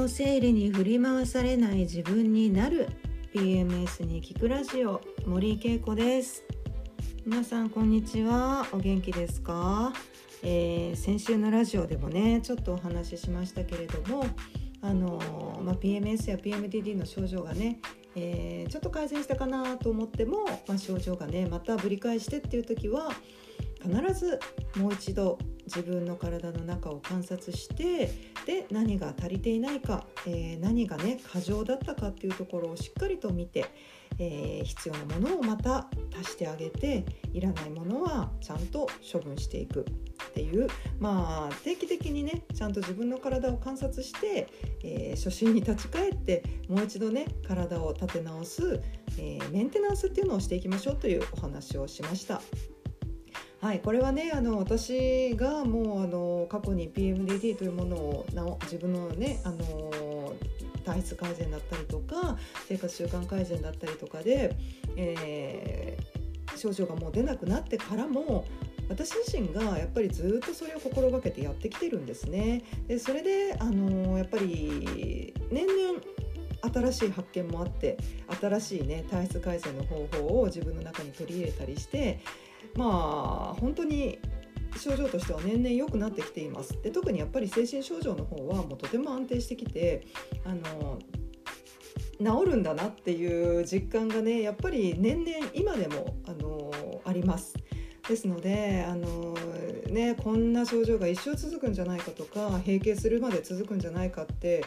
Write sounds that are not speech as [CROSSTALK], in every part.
の生理に振り回されない自分になる。PMS に聞くラジオ森恵子です。皆さんこんにちは。お元気ですか、えー、先週のラジオでもねちょっとお話ししましたけれどもあの、まあ、PMS や PMDD の症状がねえー、ちょっと改善したかなと思っても、まあ、症状がねまたぶり返してっていう時は必ずもう一度自分の体の中を観察してで何が足りていないか、えー、何がね過剰だったかっていうところをしっかりと見て、えー、必要なものをまた足してあげていらないものはちゃんと処分していくっていうまあ定期的にねちゃんと自分の体を観察して、えー、初心に立ち返ってもう一度ね体を立て直す、えメンテナンスっていうのをしていきましょうというお話をしました。はい、これはねあの私がもうあの過去に PMDD というものをなお自分のねあの体質改善だったりとか生活習慣改善だったりとかで、えー、症状がもう出なくなってからも私自身がやっぱりずっとそれを心がけてやってきてるんですね。でそれであのやっぱり年々新しい発見もあって新しいね体質改善の方法を自分の中に取り入れたりしてまあ本当に症状としては年々良くなってきていますで特にやっぱり精神症状の方はもうとても安定してきてあの治るんだなっていう実感がねやっぱり年々今でもあのあります。ですのであの、ね、こんな症状が一生続くんじゃないかとか閉経するまで続くんじゃないかって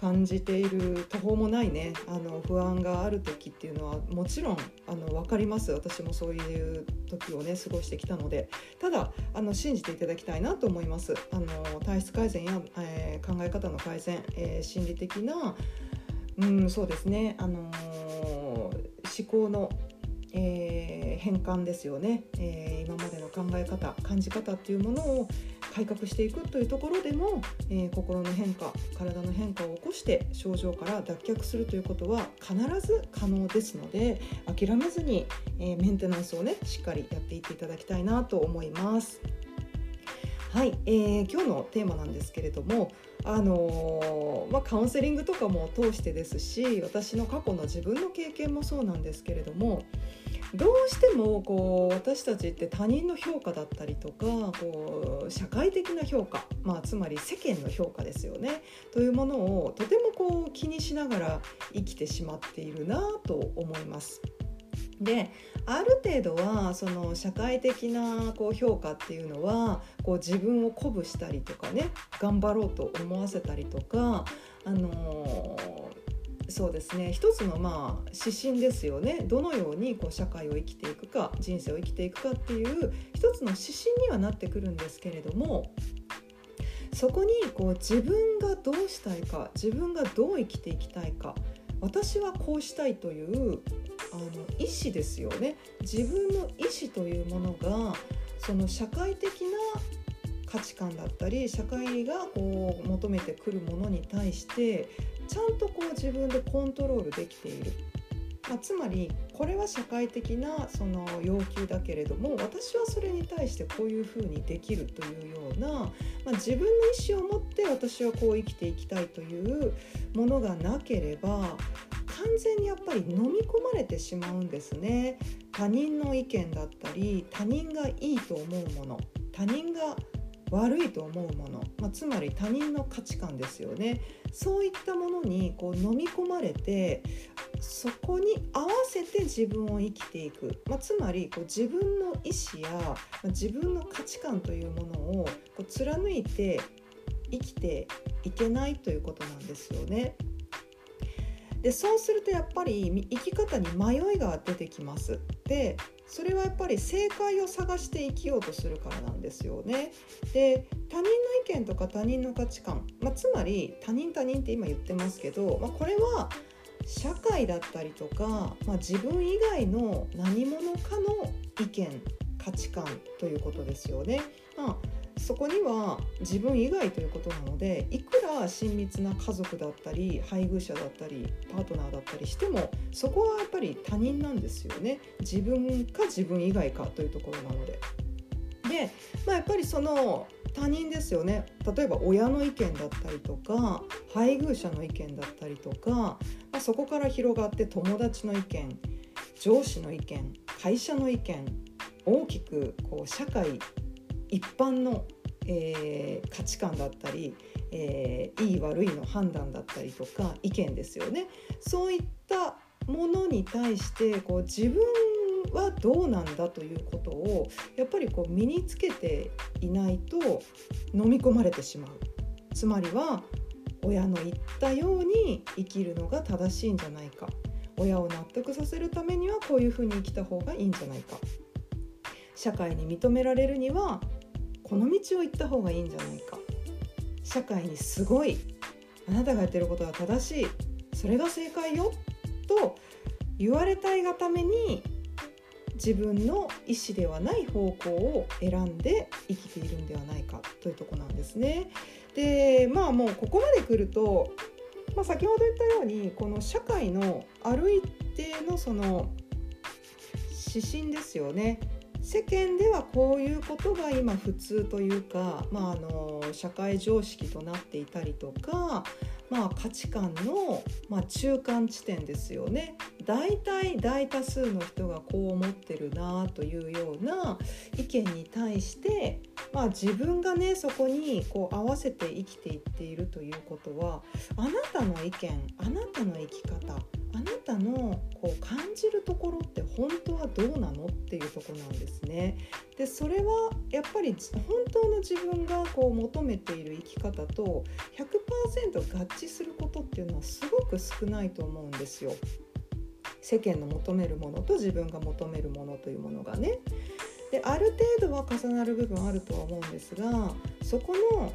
感じている途方もないね。あの不安がある時っていうのはもちろんあの分かります。私もそういう時をね過ごしてきたので。ただあの信じていただきたいなと思います。あの体質改善や、えー、考え方の改善、えー、心理的なうんそうですね。あの思考のえー、変換ですよね、えー、今までの考え方感じ方っていうものを改革していくというところでも、えー、心の変化体の変化を起こして症状から脱却するということは必ず可能ですので諦めずに、えメンテナンスをねしっかりやっていっていただきたいなと思います。はい、えー、今日のテーマなんですけれども、あのー、まあ、カウンセリングとかも通してですし私の過去の自分の経験もそうなんですけれどもどうしてもこう私たちって他人の評価だったりとかこう社会的な評価、まあ、つまり世間の評価ですよねというものをとてもこう気にしながら生きてしまっているなと思います。である程度はその社会的なこう評価っていうのはこう自分を鼓舞したりとかね頑張ろうと思わせたりとか、あのー、そうですね。一つのまあ指針ですよね。どのようにこう社会を生きていくか人生を生きていくかっていう一つの指針にはなってくるんですけれどもそこにこう自分がどうしたいか自分がどう生きていきたいか私はこうしたいというあの意思ですよね。自分の意思というものがその社会的な価値観だったり社会がこう求めてくるものに対してちゃんとこう自分でコントロールできている、まあ、つまりこれは社会的なその要求だけれども私はそれに対してこういうふうにできるというような、まあ、自分の意思を持って私はこう生きていきたいというものがなければ完全にやっぱり飲み込まれてしまうんですね。他人の意見だったり他人がいいと思うもの他人が悪いと思うもの、まあ、つまり他人の価値観ですよねそういったものにこう飲み込まれてそこに合わせて自分を生きていく、まあ、つまりこう自分の意思や、自分の価値観というものをこう貫いて生きていけないということなんですよね。でそうするとやっぱり生き方に迷いが出てきます。でそれはやっぱり正解を探して生きようとするからなんですよね。で他人の意見とか他人の価値観、まあ、つまり他人他人って今言ってますけど、まあ、これは社会だったりとか、まあ、自分以外の何者かの意見価値観ということですよね。まあそこには自分以外ということなのでいくら親密な家族だったり配偶者だったりパートナーだったりしてもそこはやっぱり他人なんですよね自分か自分以外かというところなので。で、まあ、やっぱりその他人ですよね例えば親の意見だったりとか配偶者の意見だったりとか、まあ、そこから広がって友達の意見上司の意見会社の意見大きくこう社会一般の、えー、価値観だったり、えー、いい悪いの判断だったりとか意見ですよね。そういったものに対してこう自分はどうなんだということをやっぱりこう身につけていないと飲み込まれてしまう。つまりは親の言ったように生きるのが正しいんじゃないか。親を納得させるためにはこういうふうに生きた方がいいんじゃないか。社会に認められるにはこの道を行った方がいいんじゃないか。社会にすごいあなたがやってることは正しい。それが正解よ。と言われたいがために自分の意思ではない方向を選んで生きているんではないか。というとこなんですね。でまあもうここまで来ると、まあ、先ほど言ったようにこの社会のある一定のその指針ですよね。世間ではこういうことが今普通というか、まあ、あの社会常識となっていたりとか、まあ、価値観の、まあ、中間地点ですよね大体大多数の人がこう思ってるなというような意見に対して、まあ、自分がねそこにこう合わせて生きていっているということはあなたの意見あなたの生き方あなたのこう感じるところって本当はどうなのっていうとこなんですね。でそれはやっぱり本当の自分がこう求めている生き方と100%合致することっていうのはすごく少ないと思うんですよ。世間の求めるものと自分が求めるものというものがね。である程度は重なる部分あるとは思うんですがそこの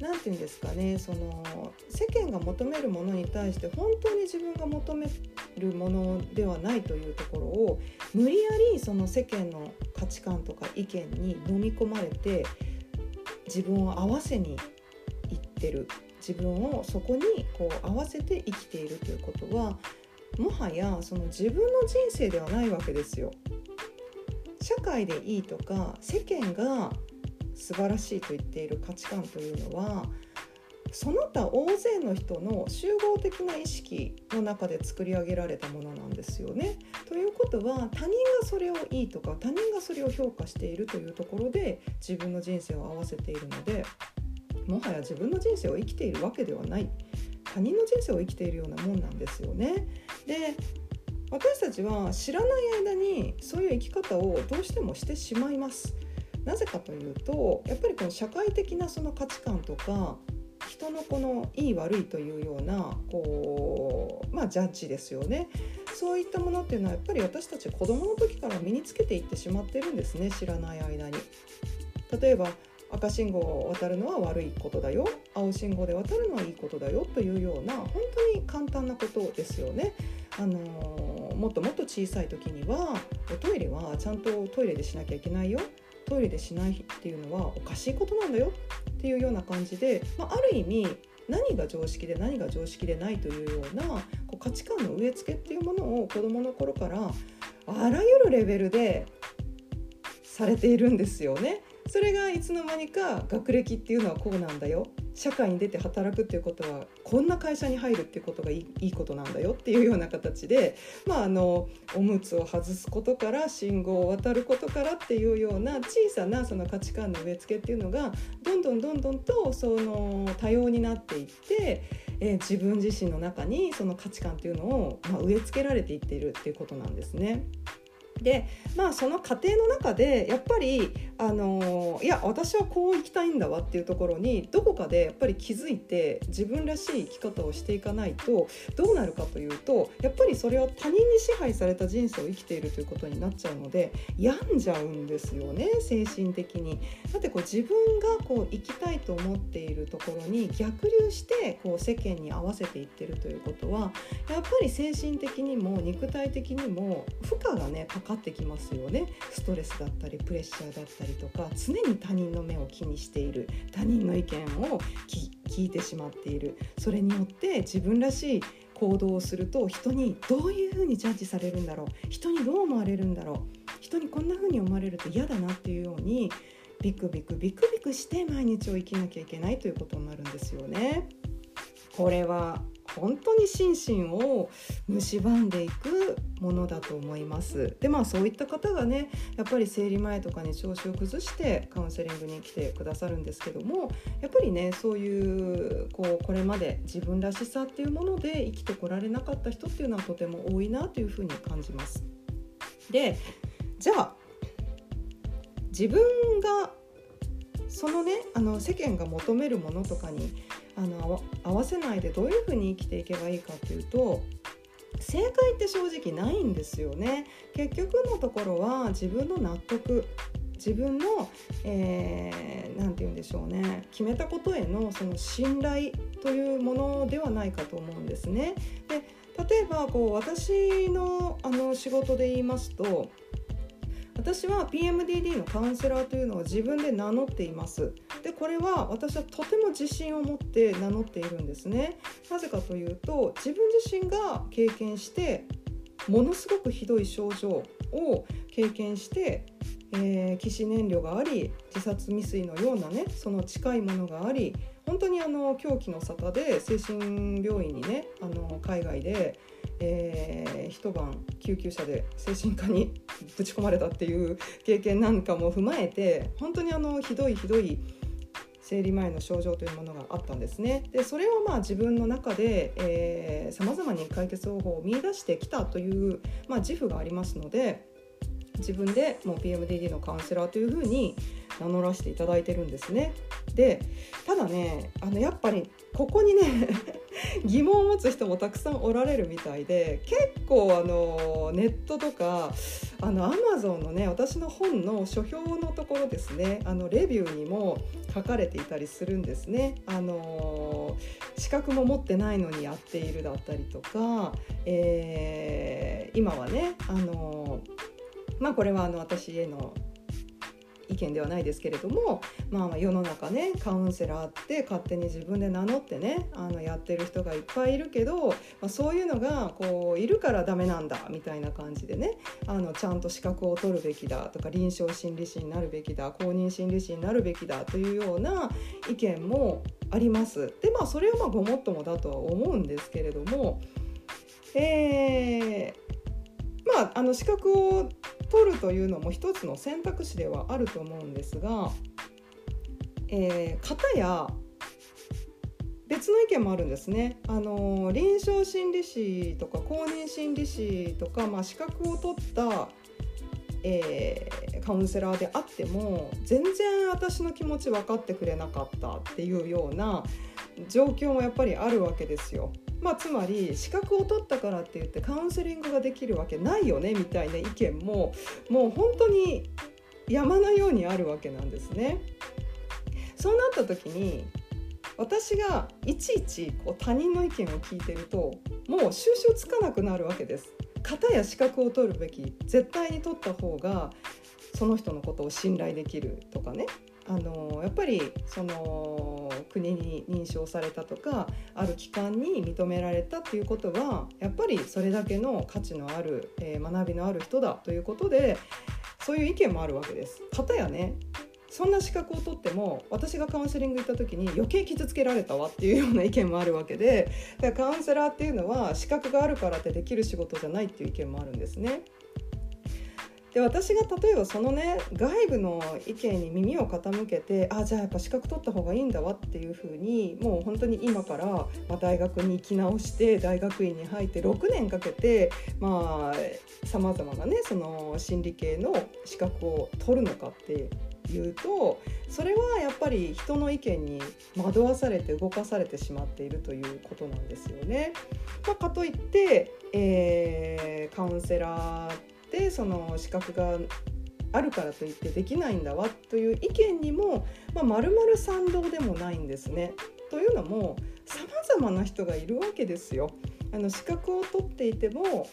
何て言うんですかねその世間が求めるものに対して本当に自分が求めるものではないというところを無理やりその世間の価値観とか意見に飲み込まれて自分を合わせにいってる自分をそこにこう合わせて生きているということはもはやその自分の人生ではないわけですよ。社会でいいとか世間が素晴らしいと言っている価値観というのはその他大勢の人の集合的な意識の中で作り上げられたものなんですよね。ということは他人がそれをいいとか他人がそれを評価しているというところで自分の人生を合わせているのでもはや自分の人生を生きているわけではない他人の人生を生きているようなもんなんですよね。で私たちは知らない間にそういう生き方をどうしてもしてしまいます。なぜかというとやっぱりこの社会的なその価値観とか人のこのいい悪いというようなこう、まあ、ジャッジですよねそういったものっていうのはやっぱり私たち子どもの時から身につけていってしまってるんですね知らない間に。例えば赤信号を渡るのは悪いことだよ青信号で渡るのはいいことだよというような本当に簡単なことですよね。あのー、もっともっと小さい時にはおトイレはちゃんとトイレでしなきゃいけないよトイレでしないっていうのはおかしいことなんだよっていうような感じで、まあ、ある意味何が常識で何が常識でないというようなこう価値観の植え付けっていうものを子どもの頃からあらゆるレベルでされているんですよね。それがいつの間にか学歴っていうのはこうなんだよ社会に出て働くっていうことはこんな会社に入るっていうことがいいことなんだよっていうような形で、まあ、あのおむつを外すことから信号を渡ることからっていうような小さなその価値観の植え付けっていうのがどんどんどんどんとその多様になっていって、えー、自分自身の中にその価値観っていうのを、まあ、植え付けられていっているっていうことなんですね。でまあその過程の中でやっぱりあのいや私はこう生きたいんだわっていうところにどこかでやっぱり気づいて自分らしい生き方をしていかないとどうなるかというとやっぱりそれは他人に支配された人生を生きているということになっちゃうので病んじゃうんですよね精神的に。だってこう自分がこう生きたいと思っているところに逆流してこう世間に合わせていってるということはやっぱり精神的にも肉体的にも負荷がねかかってきますよね。ストレスだったりプレッシャーだったりとか常に他人の目を気にしている他人の意見を聞いてしまっている。それによって自分らしい行動をすると人にどういうふうにジャッジされるんだろう。人にどう思われるんだろう。人にこんな風に思われると嫌だなっていうようにビクビクビクビクして毎日を生きなきゃいけないということになるんですよね。これは本当に心身を蝕んでいくものだと思いますでまあそういった方がねやっぱり生理前とかに調子を崩してカウンセリングに来てくださるんですけどもやっぱりねそういうこうこれまで自分らしさっていうもので生きてこられなかった人っていうのはとても多いなというふうに感じます。でじゃあ自分がそのねあの世間が求めるものとかにあの合わせないでどういうふうに生きていけばいいかっていうと正解って正直ないんですよね結局のところは自分の納得自分の何、えー、て言うんでしょうね決めたことへのその信頼というものではないかと思うんですね。で例えばこう私のあの仕事で言いますと私は PMDD のカウンセラーというのを自分で名乗っています。でこれは私はとても自信を持って名乗っているんですね。なぜかというと自分自身が経験してものすごくひどい症状を経験してえー、起死燃料があり自殺未遂のようなねその近いものがあり本当にあの狂気の沙汰で精神病院にねあの海外でえー、一晩救急車で精神科にぶち込まれたっていう経験なんかも踏まえて本当にあのひどいひどい生理前の症状というものがあったんですね。でそれをまあ自分の中でさまざまに解決方法を見いだしてきたという、まあ、自負がありますので自分でもう PMDD のカウンセラーというふうに名乗らせていただいてるんですね。でただねあのやっぱりここにね [LAUGHS] 疑問を持つ人もたくさんおられるみたいで結構あのネットとかあのアマゾンのね私の本の書評のところですねあのレビューにも書かれていたりするんですね。あの資格も持ってないのにやっているだったりとか、えー、今はねあのまあこれはあの私への意見ではないですけれども、まあ、世の中ねカウンセラーって勝手に自分で名乗ってねあのやってる人がいっぱいいるけど、まあ、そういうのがこういるからダメなんだみたいな感じでねあのちゃんと資格を取るべきだとか臨床心理士になるべきだ公認心理士になるべきだというような意見もあります。でまあそれはまあごもっともだとは思うんですけれども、えー、まああの資格を取るというのも一つの選択肢ではあると思うんですが、えー、方や別の意見もあるんですね。あの臨床心理士とか公認心理士とか、まあ、資格を取った、えー、カウンセラーであっても全然私の気持ち分かってくれなかったっていうような状況もやっぱりあるわけですよ。まあ、つまり資格を取ったからって言ってカウンセリングができるわけないよねみたいな意見ももう本当に山のようにあるわけなんですね。そうなった時に私がいちいちこう他人の意見を聞いてるともう収集つかなくなるわけです。型や資格を取るべき絶対に取った方がその人のことを信頼できるとかねあのやっぱりその国に認証されたとかある機関に認められたっていうことはやっぱりそれだけの価値のある、えー、学びのある人だということでそういう意見もあるわけです。かたやねそんな資格を取っても私がカウンセリング行った時に余計傷つけられたわっていうような意見もあるわけでだからカウンセラーっていうのは資格があるからってできる仕事じゃないっていう意見もあるんですね。で私が例えばそのね外部の意見に耳を傾けてあじゃあやっぱ資格取った方がいいんだわっていうふうにもう本当に今から、まあ、大学に行き直して大学院に入って6年かけてまあさまざまなねその心理系の資格を取るのかっていうとそれはやっぱり人の意見に惑わされて動かされてしまっているということなんですよね。まあ、かといって、えー、カウンセラーってその資格があるからといってできないんだわという意見にも、まあ、丸々賛同でもないんですね。というのもさまざまな人がいるわけですよ。あの資格を取っていても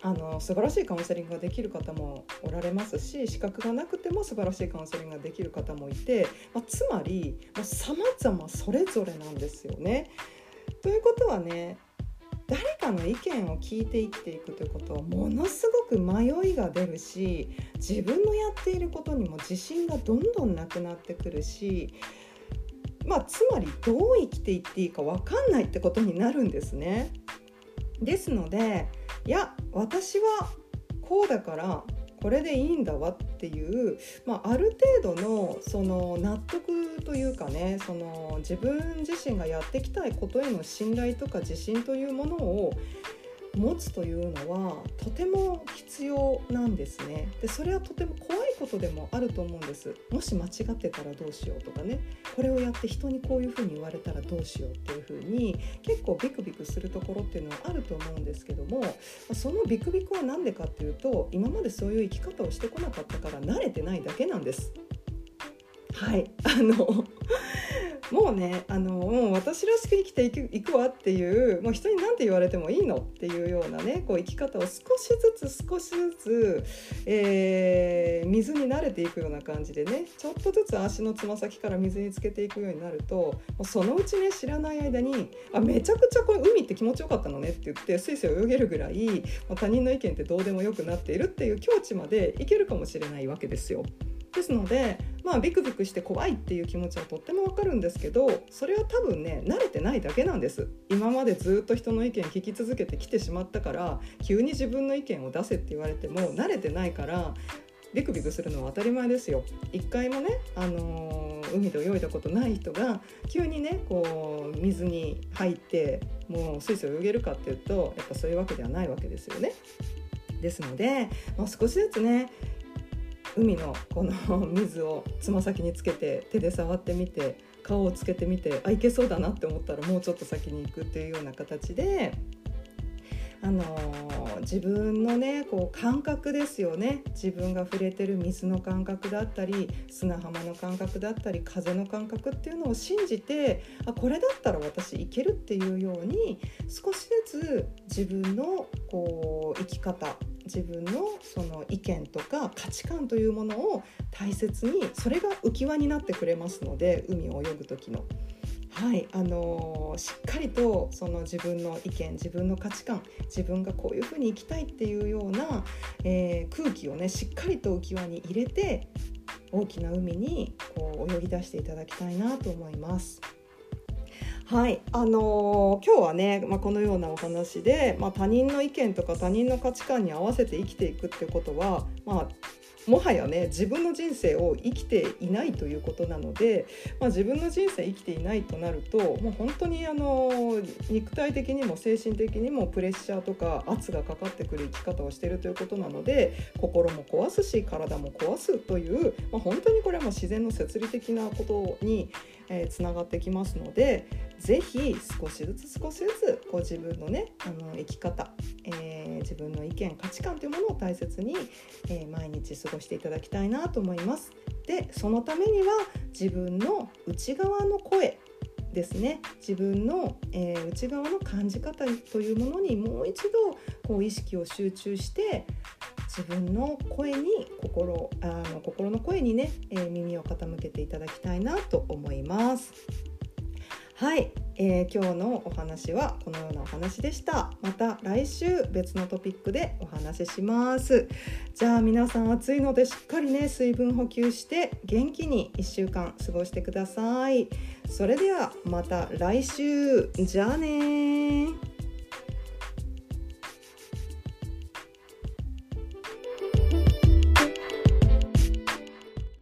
あの素晴らしいカウンセリングができる方もおられますし資格がなくても素晴らしいカウンセリングができる方もいて、まあ、つまりさまざまそれぞれなんですよね。ということはね誰かの意見を聞いて生きていくということはものすごく迷いが出るし自分のやっていることにも自信がどんどんなくなってくるしまあ、つまりどう生きていっていいか分かんないってことになるんですね。ですのでいや私はこうだからこれでいいんだわっていう、まあ、ある程度のその納得というかねその自分自身がやってきたいことへの信頼とか自信というものを持つというのはとても必要ですね。でそれはとても怖いことでもあると思うんです。もし間違ってたらどうしようとかね。これをやって人にこういうふうに言われたらどうしようっていうふうに結構ビクビクするところっていうのはあると思うんですけどもそのビクビクは何でかっていうと今までそういう生き方をしてこなかったから慣れてないだけなんです。はい。あのもうねあのもう私らしく生きていくいくわっていうもう人に何て言われてもいいのっていうようなねこう生き方を少しずつ少しずつ、えー、水に慣れていくような感じでねちょっとずつ足のつま先から水につけていくようになるともうそのうちね知らない間にあめちゃくちゃこれ海って気持ちよかったのねって言ってスイスイ泳げるぐらいもう他人の意見ってどうでもよくなっているっていう境地までいけるかもしれないわけですよ。ですのでまあビクビクして怖いっていう気持ちはとってもわかるんですけどそれは多分ね慣れてないだけなんです今までずっと人の意見聞き続けてきてしまったから急に自分の意見を出せって言われても慣れてないからビクビクするのは当たり前ですよ一回もね、あのー、海で泳いだことない人が急にねこう水に入ってもうスイス泳げるかっていうとやっぱそういうわけではないわけですよね。ですので、まあ、少しずつね海のこの水をつま先につけて手で触ってみて顔をつけてみてあいけそうだなって思ったらもうちょっと先に行くっていうような形であの、自分のねこう感覚ですよね自分が触れてる水の感覚だったり砂浜の感覚だったり風の感覚っていうのを信じてあこれだったら私いけるっていうように少しずつ自分のこう生き方自分のその意見とか価値観というものを大切にそれが浮き輪になってくれますので海を泳ぐ時の。はいあのー、しっかりとその自分の意見自分の価値観自分がこういうふうに生きたいっていうような、えー、空気をねしっかりと浮き輪に入れて大きな海にこう泳ぎ出していただきたいなと思います。はいあのー、今日はね、まあ、このようなお話で、まあ、他人の意見とか他人の価値観に合わせて生きていくってことは、まあ、もはやね自分の人生を生きていないということなので、まあ、自分の人生生きていないとなるともう本当にあの肉体的にも精神的にもプレッシャーとか圧がかかってくる生き方をしてるということなので心も壊すし体も壊すという、まあ、本当にこれはもう自然の摂理的なことにえー、つながってきますので是非少しずつ少しずつこう自分のねあの生き方、えー、自分の意見価値観というものを大切に、えー、毎日過ごしていただきたいなと思います。でそのためには自分の内側の声ですね自分の、えー、内側の感じ方というものにもう一度こう意識を集中して自分の声に心あの心の声にね、えー、耳を傾けていただきたいなと思います。はい、えー、今日のお話はこのようなお話でした。また来週別のトピックでお話しします。じゃあ皆さん暑いのでしっかりね水分補給して元気に1週間過ごしてください。それではまた来週じゃあね